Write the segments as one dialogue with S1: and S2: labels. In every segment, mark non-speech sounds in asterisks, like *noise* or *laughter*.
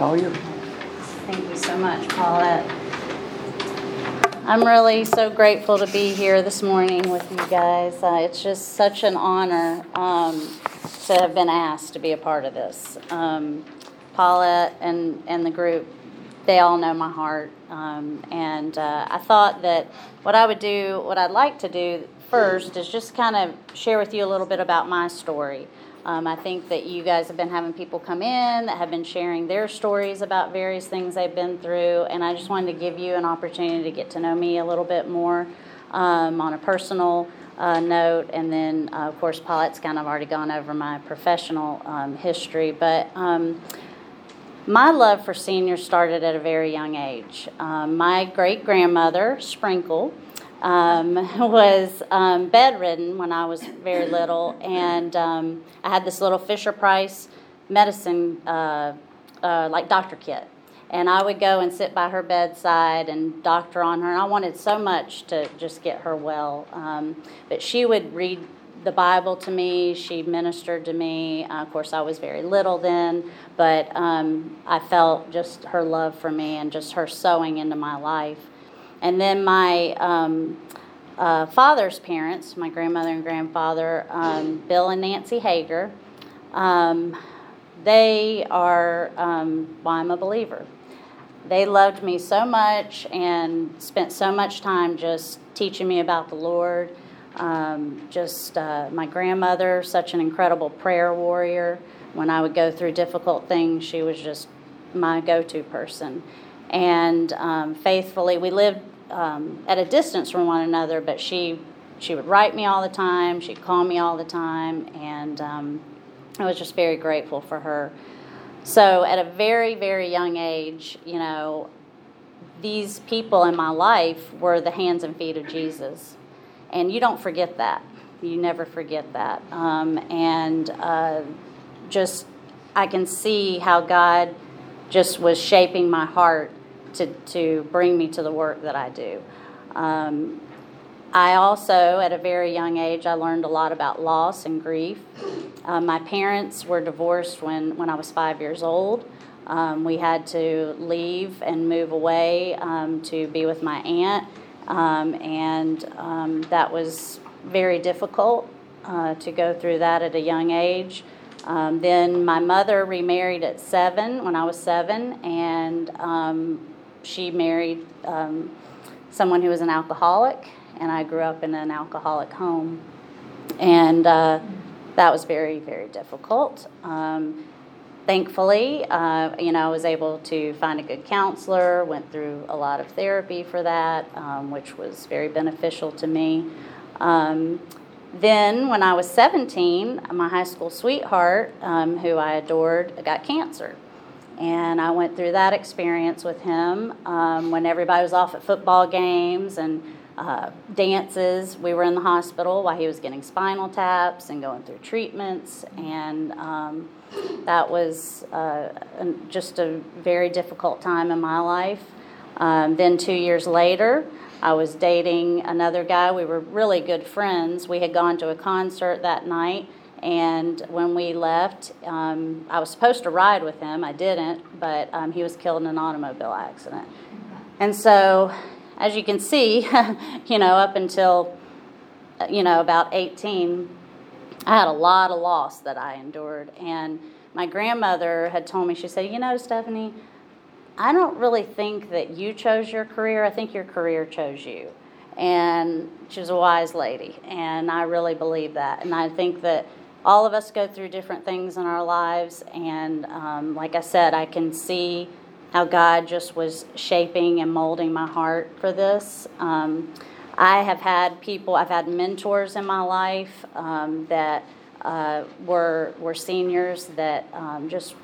S1: All yours.
S2: Thank you so much, Paulette. I'm really so grateful to be here this morning with you guys. Uh, it's just such an honor um, to have been asked to be a part of this. Um, Paulette and, and the group, they all know my heart. Um, and uh, I thought that what I would do, what I'd like to do first, is just kind of share with you a little bit about my story. Um, I think that you guys have been having people come in that have been sharing their stories about various things they've been through, and I just wanted to give you an opportunity to get to know me a little bit more um, on a personal uh, note. And then, uh, of course, Paulette's kind of already gone over my professional um, history, but um, my love for seniors started at a very young age. Um, my great grandmother, Sprinkle, um, *laughs* was um, bedridden when I was very little, and um, I had this little Fisher Price medicine, uh, uh, like doctor kit. And I would go and sit by her bedside and doctor on her, and I wanted so much to just get her well. Um, but she would read the Bible to me. She ministered to me. Uh, of course, I was very little then, but um, I felt just her love for me and just her sewing into my life. And then my um, uh, father's parents, my grandmother and grandfather, um, Bill and Nancy Hager, um, they are um, why I'm a believer. They loved me so much and spent so much time just teaching me about the Lord. Um, just uh, my grandmother, such an incredible prayer warrior. When I would go through difficult things, she was just my go to person. And um, faithfully, we lived um, at a distance from one another, but she she would write me all the time. She'd call me all the time, and um, I was just very grateful for her. So at a very very young age, you know, these people in my life were the hands and feet of Jesus, and you don't forget that. You never forget that. Um, and uh, just I can see how God just was shaping my heart to, to bring me to the work that I do. Um, I also, at a very young age, I learned a lot about loss and grief. Uh, my parents were divorced when, when I was five years old. Um, we had to leave and move away um, to be with my aunt, um, and um, that was very difficult uh, to go through that at a young age. Um, then my mother remarried at seven when I was seven, and um, she married um, someone who was an alcoholic, and I grew up in an alcoholic home. And uh, that was very, very difficult. Um, thankfully, uh, you know, I was able to find a good counselor, went through a lot of therapy for that, um, which was very beneficial to me. Um, then, when I was 17, my high school sweetheart, um, who I adored, got cancer. And I went through that experience with him um, when everybody was off at football games and uh, dances. We were in the hospital while he was getting spinal taps and going through treatments. And um, that was uh, just a very difficult time in my life. Um, then, two years later, I was dating another guy. We were really good friends. We had gone to a concert that night and when we left, um, I was supposed to ride with him. I didn't, but um, he was killed in an automobile accident. And so, as you can see, *laughs* you know, up until, uh, you know, about 18, I had a lot of loss that I endured. And my grandmother had told me, she said, You know, Stephanie, I don't really think that you chose your career. I think your career chose you. And she was a wise lady. And I really believe that. And I think that all of us go through different things in our lives, and um, like I said, I can see how God just was shaping and molding my heart for this. Um, I have had people, I've had mentors in my life um, that uh, were were seniors that um, just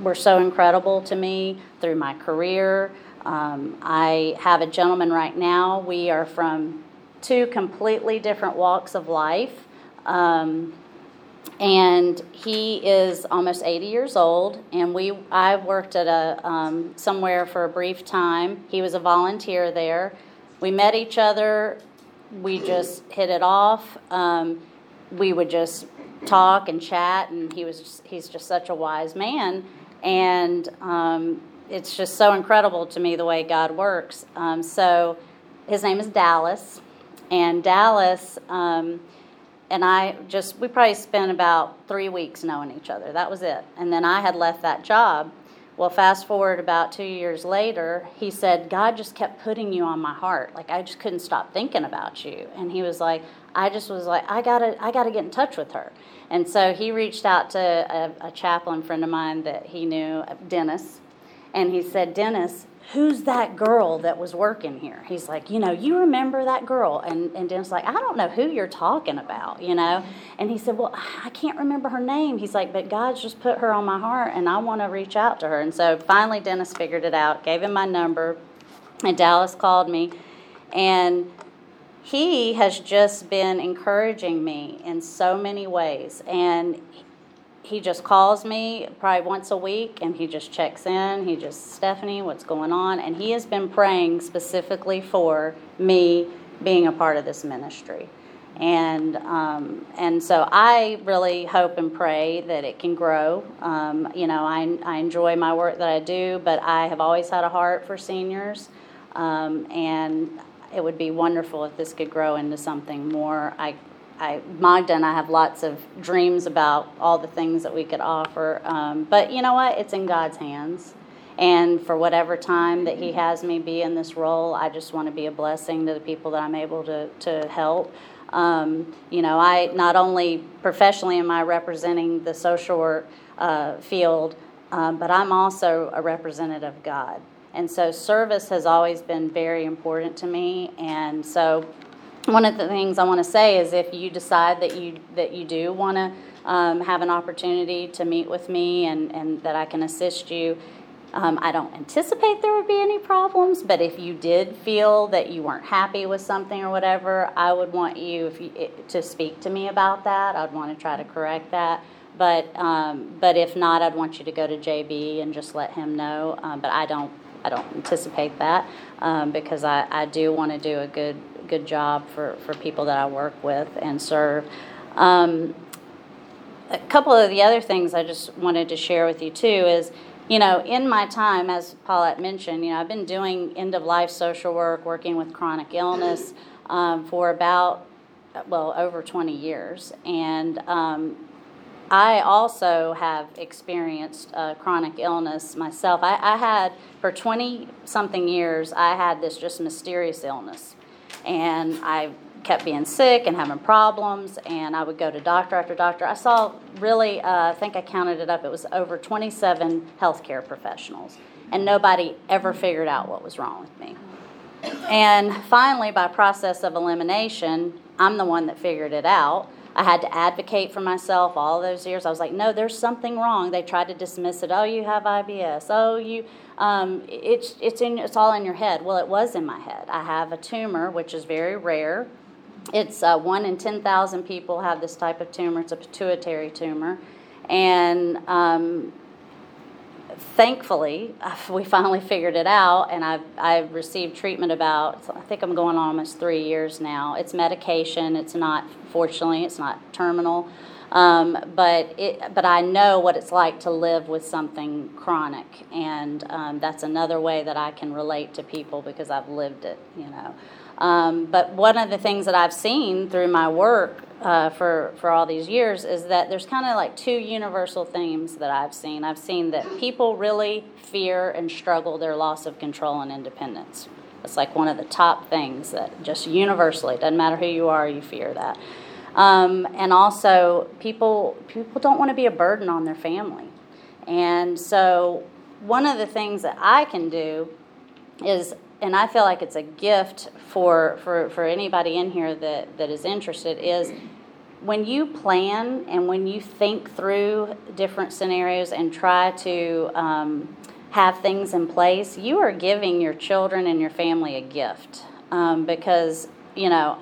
S2: were so incredible to me through my career. Um, I have a gentleman right now. We are from two completely different walks of life. Um, and he is almost 80 years old and we i worked at a um, somewhere for a brief time. He was a volunteer there. We met each other. We just hit it off. Um, we would just talk and chat and he was just, he's just such a wise man. And um, it's just so incredible to me the way God works. Um, so his name is Dallas. And Dallas um, and I just, we probably spent about three weeks knowing each other. That was it. And then I had left that job. Well, fast forward about two years later, he said, God just kept putting you on my heart. Like, I just couldn't stop thinking about you. And he was like, I just was like, I gotta, I gotta get in touch with her. And so he reached out to a, a chaplain friend of mine that he knew, Dennis, and he said, Dennis, who's that girl that was working here? He's like, you know, you remember that girl? And, and Dennis like, I don't know who you're talking about, you know? And he said, well, I can't remember her name. He's like, but God's just put her on my heart and I want to reach out to her. And so finally Dennis figured it out, gave him my number, and Dallas called me. And he has just been encouraging me in so many ways. And he just calls me probably once a week and he just checks in. He just, Stephanie, what's going on? And he has been praying specifically for me being a part of this ministry. And, um, and so I really hope and pray that it can grow. Um, you know, I, I enjoy my work that I do, but I have always had a heart for seniors. Um, and it would be wonderful if this could grow into something more. I I, Magda and I have lots of dreams about all the things that we could offer. Um, but you know what? It's in God's hands. And for whatever time that He has me be in this role, I just want to be a blessing to the people that I'm able to, to help. Um, you know, I not only professionally am I representing the social work uh, field, um, but I'm also a representative of God. And so service has always been very important to me. And so one of the things I want to say is if you decide that you that you do want to um, have an opportunity to meet with me and, and that I can assist you, um, I don't anticipate there would be any problems. But if you did feel that you weren't happy with something or whatever, I would want you, if you to speak to me about that. I'd want to try to correct that. But um, but if not, I'd want you to go to JB and just let him know. Um, but I don't I don't anticipate that um, because I, I do want to do a good good job for, for people that I work with and serve. Um, a couple of the other things I just wanted to share with you too is, you know, in my time, as Paulette mentioned, you know, I've been doing end of life social work, working with chronic illness um, for about, well, over 20 years. And um, I also have experienced uh, chronic illness myself. I, I had, for 20 something years, I had this just mysterious illness and I kept being sick and having problems, and I would go to doctor after doctor. I saw really, uh, I think I counted it up, it was over 27 healthcare professionals, and nobody ever figured out what was wrong with me. And finally, by process of elimination, I'm the one that figured it out. I had to advocate for myself all those years. I was like, no, there's something wrong. They tried to dismiss it. Oh, you have IBS. Oh, you, um, it's, it's, in, it's all in your head. Well, it was in my head. I have a tumor, which is very rare. It's uh, one in 10,000 people have this type of tumor. It's a pituitary tumor. And um, thankfully, *laughs* we finally figured it out, and I've, I've received treatment about, I think I'm going on almost three years now. It's medication, it's not, fortunately, it's not terminal. Um, but it, but I know what it's like to live with something chronic, and um, that's another way that I can relate to people because I've lived it, you know. Um, but one of the things that I've seen through my work uh, for for all these years is that there's kind of like two universal themes that I've seen. I've seen that people really fear and struggle their loss of control and independence. It's like one of the top things that just universally doesn't matter who you are, you fear that. Um, and also, people people don't want to be a burden on their family, and so one of the things that I can do is, and I feel like it's a gift for for, for anybody in here that, that is interested, is when you plan and when you think through different scenarios and try to um, have things in place, you are giving your children and your family a gift um, because you know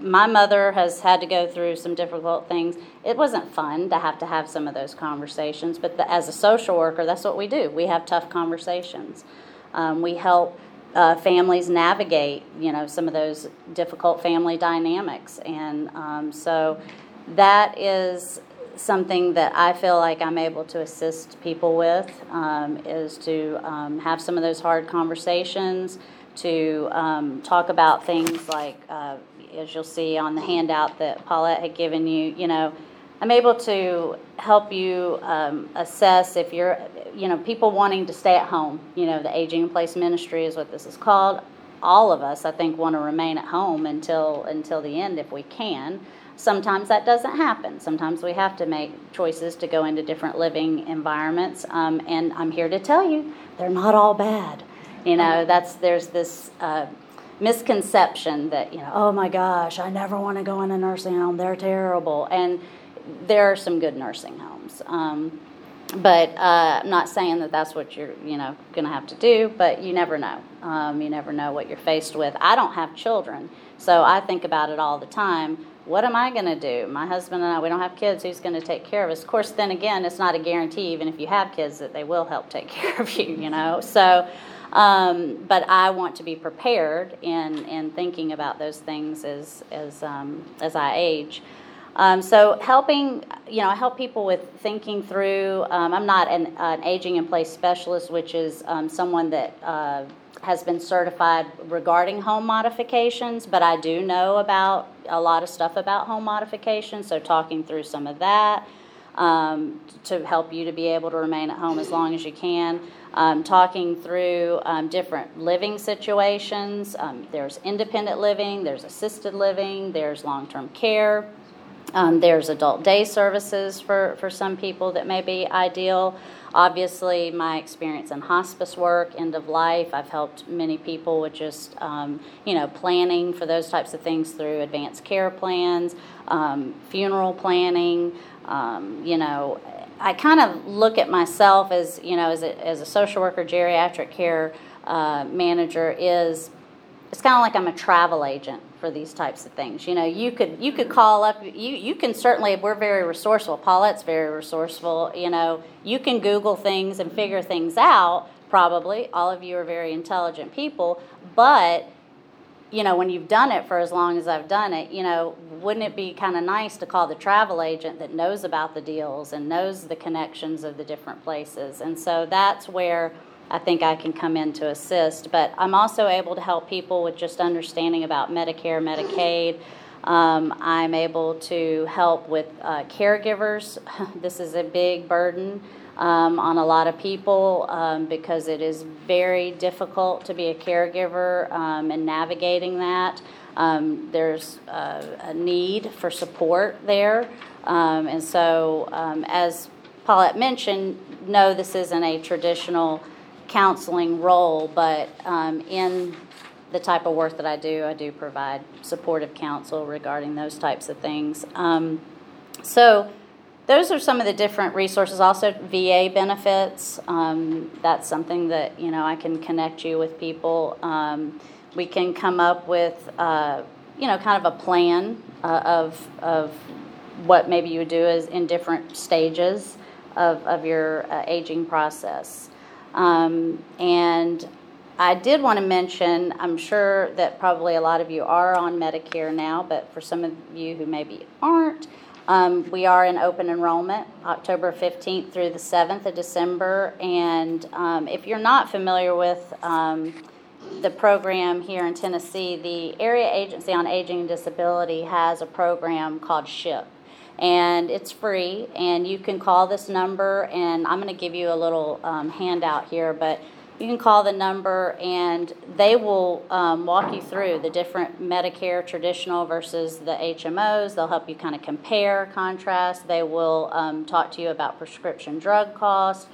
S2: my mother has had to go through some difficult things. It wasn't fun to have to have some of those conversations, but the, as a social worker, that's what we do. We have tough conversations. Um, we help uh, families navigate, you know, some of those difficult family dynamics, and um, so that is something that I feel like I'm able to assist people with um, is to um, have some of those hard conversations, to um, talk about things like, uh, as you'll see on the handout that Paulette had given you, you know, I'm able to help you um, assess if you're, you know, people wanting to stay at home. You know, the Aging in Place Ministry is what this is called. All of us, I think, want to remain at home until until the end if we can. Sometimes that doesn't happen. Sometimes we have to make choices to go into different living environments. Um, and I'm here to tell you, they're not all bad. You know, that's there's this uh, misconception that you know, oh my gosh, I never want to go in a nursing home. They're terrible. And there are some good nursing homes. Um, but uh, I'm not saying that that's what you're, you know, going to have to do. But you never know. Um, you never know what you're faced with. I don't have children, so I think about it all the time. What am I going to do? My husband and I, we don't have kids. Who's going to take care of us? Of course, then again, it's not a guarantee, even if you have kids, that they will help take *laughs* care of you. You know, so. Um, but I want to be prepared in, in thinking about those things as as um, as I age. Um, so helping, you know, I help people with thinking through. Um, I'm not an, an, aging in place specialist, which is um, someone that uh, has been certified regarding home modifications, but I do know about a lot of stuff about home modifications. So talking through some of that um, to help you to be able to remain at home as long as you can. Um, talking through um, different living situations. there's independent living, there's assisted living, there's long term care. Um, there's adult day services for, for some people that may be ideal. Obviously, my experience in hospice work, end of life, I've helped many people with just, um, you know, planning for those types of things through advanced care plans, um, funeral planning, um, you know. I kind of look at myself as, you know, as a, as a social worker, geriatric care uh, manager, is it's kind of like I'm a travel agent for these types of things. You know, you could you could call up. You you can certainly. We're very resourceful. Paulette's very resourceful. You know, you can Google things and figure things out. Probably all of you are very intelligent people, but you know, when you've done it for as long as I've done it, you know, wouldn't it be kind of nice to call the travel agent that knows about the deals and knows the connections of the different places? And so that's where I think I can come in to assist. But I'm also able to help people with just understanding about Medicare, Medicaid. Um, I'm able to help with uh, caregivers. *laughs* this is a big burden um, on a lot of people um, because it is very difficult to be a caregiver um, and navigating that. Um, there's uh, a need for support there. Um, and so, as Paulette mentioned, no, this isn't a traditional counseling role, but um, in the type of work that I do, I do provide supportive counsel regarding those types of things. Um, so, those are some of the different resources. Also, VA benefits. Um, that's something that you know I can connect you with people. Um, we can come up with uh, you know kind of a plan uh, of of what maybe you would do is in different stages of, of your uh, aging process. Um, and I did want to mention, I'm sure that probably a lot of you are on Medicare now, but for some of you who maybe aren't, um, we are in open enrollment October 15th through the 7th of December. And um, if you're not familiar with um, the program here in Tennessee, the Area Agency on Aging and Disability has a program called SHIP and it's free and you can call this number and i'm going to give you a little um, handout here but you can call the number and they will um, walk you through the different medicare traditional versus the hmos they'll help you kind of compare contrast. They will um, talk to you about prescription drug costs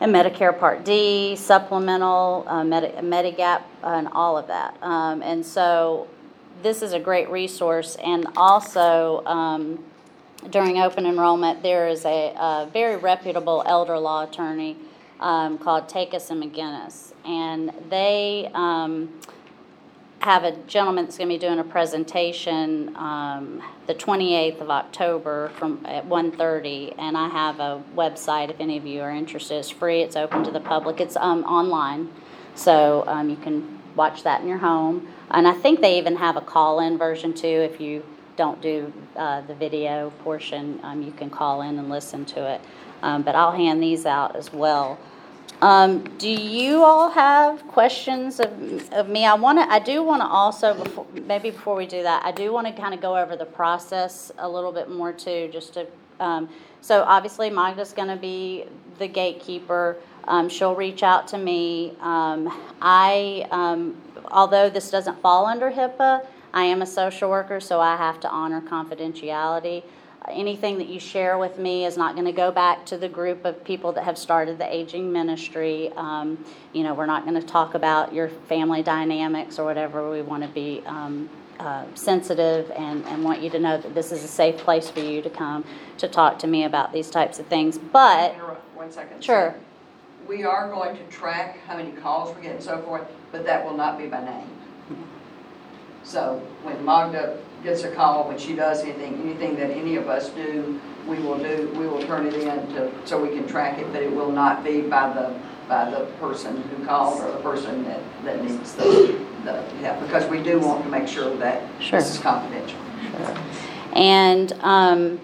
S2: and medicare part d supplemental uh, Medi- medigap and all of that. Um, and so this is a great resource and also um, during open enrollment, there is a, a very reputable elder law attorney um, called Takacs and McGinnis, and they um, have a gentleman that's going to be doing a presentation um, the 28th of October from at 1:30, and I have a website if any of you are interested. It's free. It's open to the public. It's um, online, so um, you can watch that in your home. And I think they even have a call-in version too if you don't do uh, the video portion, um, you can call in and listen to it. Um, But I'll hand these out as well. Um, do you all have questions of, of me? I want to, I do want to also, before, maybe before we do that, I do want to kind of go over the process a little bit more too, just to, um, so obviously Magda's going to be the gatekeeper. Um, she'll reach out to me. Um, I, um, although this doesn't fall under HIPAA, I am a social worker, so I have to honor confidentiality anything that you share with me is not going to go back to the group of people that have started the aging ministry. Um, you know, we're not going to talk about your family dynamics or whatever. We want to be um, uh, sensitive and, and want you to know that this is a safe place for you to come to talk to me about these types of things. But,
S1: One second.
S2: sure,
S1: We are going to track how many calls we get and so forth, but that will not be by name. So when Magda gets a call, when she does anything, anything that any of us do, we will do, we will turn it in to, so we can track it, but it will not be by the, by the person who called or the person that, that needs the, the, help, because we do want to make sure that
S2: Sure.
S1: this is confidential.
S2: and, um,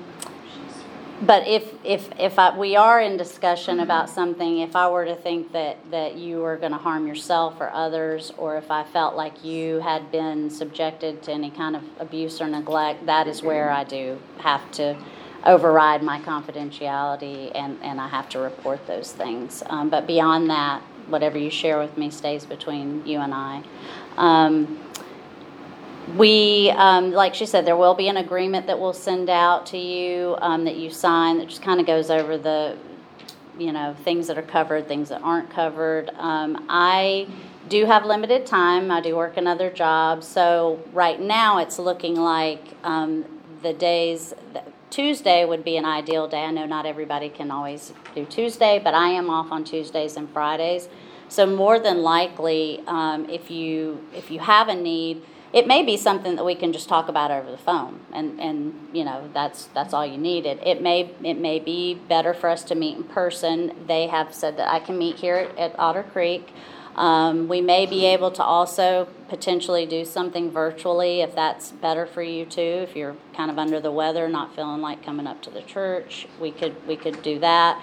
S2: But if, if, if I, we are in discussion about something, if I were to think that, that you were gonna harm yourself or others, or if I felt like you had been subjected to any kind of abuse or neglect, that is where I do have to override my confidentiality and, and I have to report those things. Um, but beyond that, whatever you share with me stays between you and I. Um, we, um, like she said, there will be an agreement that we'll send out to you, um, that you sign, that just kind of goes over the, you know, things that are covered, things that aren't covered. Um, I do have limited time. I do work another job, so right now it's looking like, um, the days, Tuesday would be an ideal day. I know not everybody can always do Tuesday, but I am off on Tuesdays and Fridays. So more than likely, um, if you, if you have a need, it may be something that we can just talk about over the phone, and, and, you know, that's, that's all you needed. It it may, it may be better for us to meet in person. They have said that I can meet here at, at Otter Creek. Um, we may be able to also potentially do something virtually if that's better for you too. If you're kind of under the weather, not feeling like coming up to the church, we could, we could do that.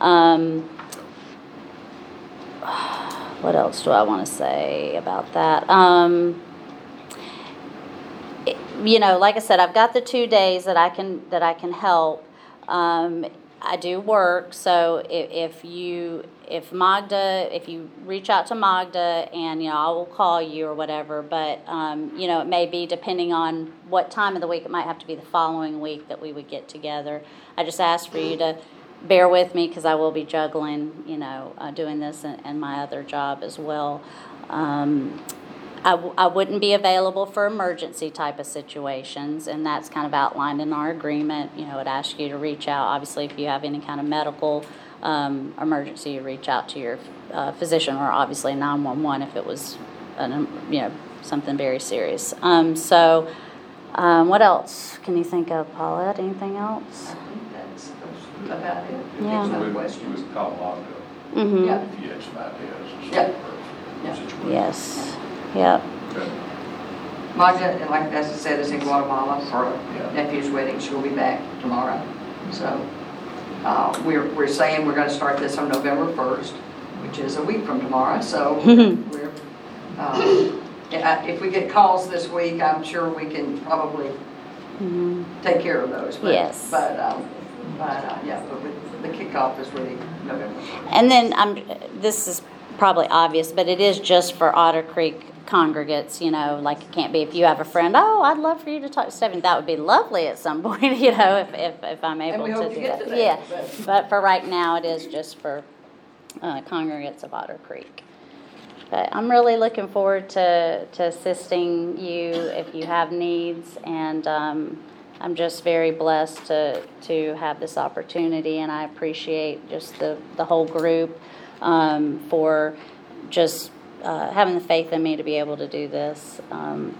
S2: Um, *sighs* what else do I want to say about that? Um, you know, like I said, I've got the two days that I can that I can help. Um, I do work, so if, if you if Magda, if you reach out to Magda, and you know, I will call you or whatever. But um, you know, it may be depending on what time of the week. It might have to be the following week that we would get together. I just ask for you to bear with me because I will be juggling, you know, uh, doing this and, and my other job as well. Um, I, w- I wouldn't be available for emergency type of situations, and that's kind of outlined in our agreement. You know, it asks you to reach out. Obviously, if you have any kind of medical um, emergency, you reach out to your uh, physician, or obviously 911 if it was, an, um, you know, something very serious. Um, so, um, what else can you think of, Paulette? Anything
S1: I
S2: else?
S1: think that's that's about it. If
S2: Yeah.
S1: there's
S3: We
S1: questions.
S3: would call Magda
S2: Mm-hmm.
S1: Yeah.
S3: if you had some ideas and
S1: Yeah.
S3: stuff
S1: Yeah.
S3: for the situation.
S2: Yes. Yep.
S3: Okay.
S1: Magda, and like as I said, is in Guatemala for
S3: Yeah.
S1: a nephew's wedding. She'll be back tomorrow. So, uh, we're, we're saying we're gonna start this on November first, which is a week from tomorrow, so *laughs* we're, um, if we get calls this week, I'm sure we can probably
S2: Mhm.
S1: take care of those. but-
S2: Yes.
S1: But, um, but, uh, yeah, but with- the kickoff is really November.
S2: And then I'm, this is probably obvious, but it is just for Otter Creek congregates, you know, like it can't be if you have a friend, oh, I'd love for you to talk to Stephanie. That would be lovely at some *laughs* point, you know, if, if, if I'm able to do that.
S1: to that,
S2: Yeah,
S1: but-
S2: but for right now, it is just for uh, congregates of Otter Creek. But I'm really looking forward to, to assisting you if you have needs, and um, I'm just very blessed to, to have this opportunity, and I appreciate just the, the whole group um, for just uh, having the faith in me to be able to do this. Um,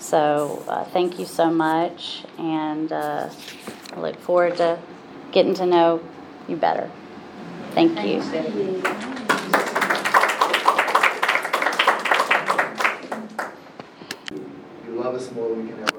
S2: So, uh, thank you so much, and uh, I look forward to getting to know you better. Thank you.
S4: You love us more than we can ever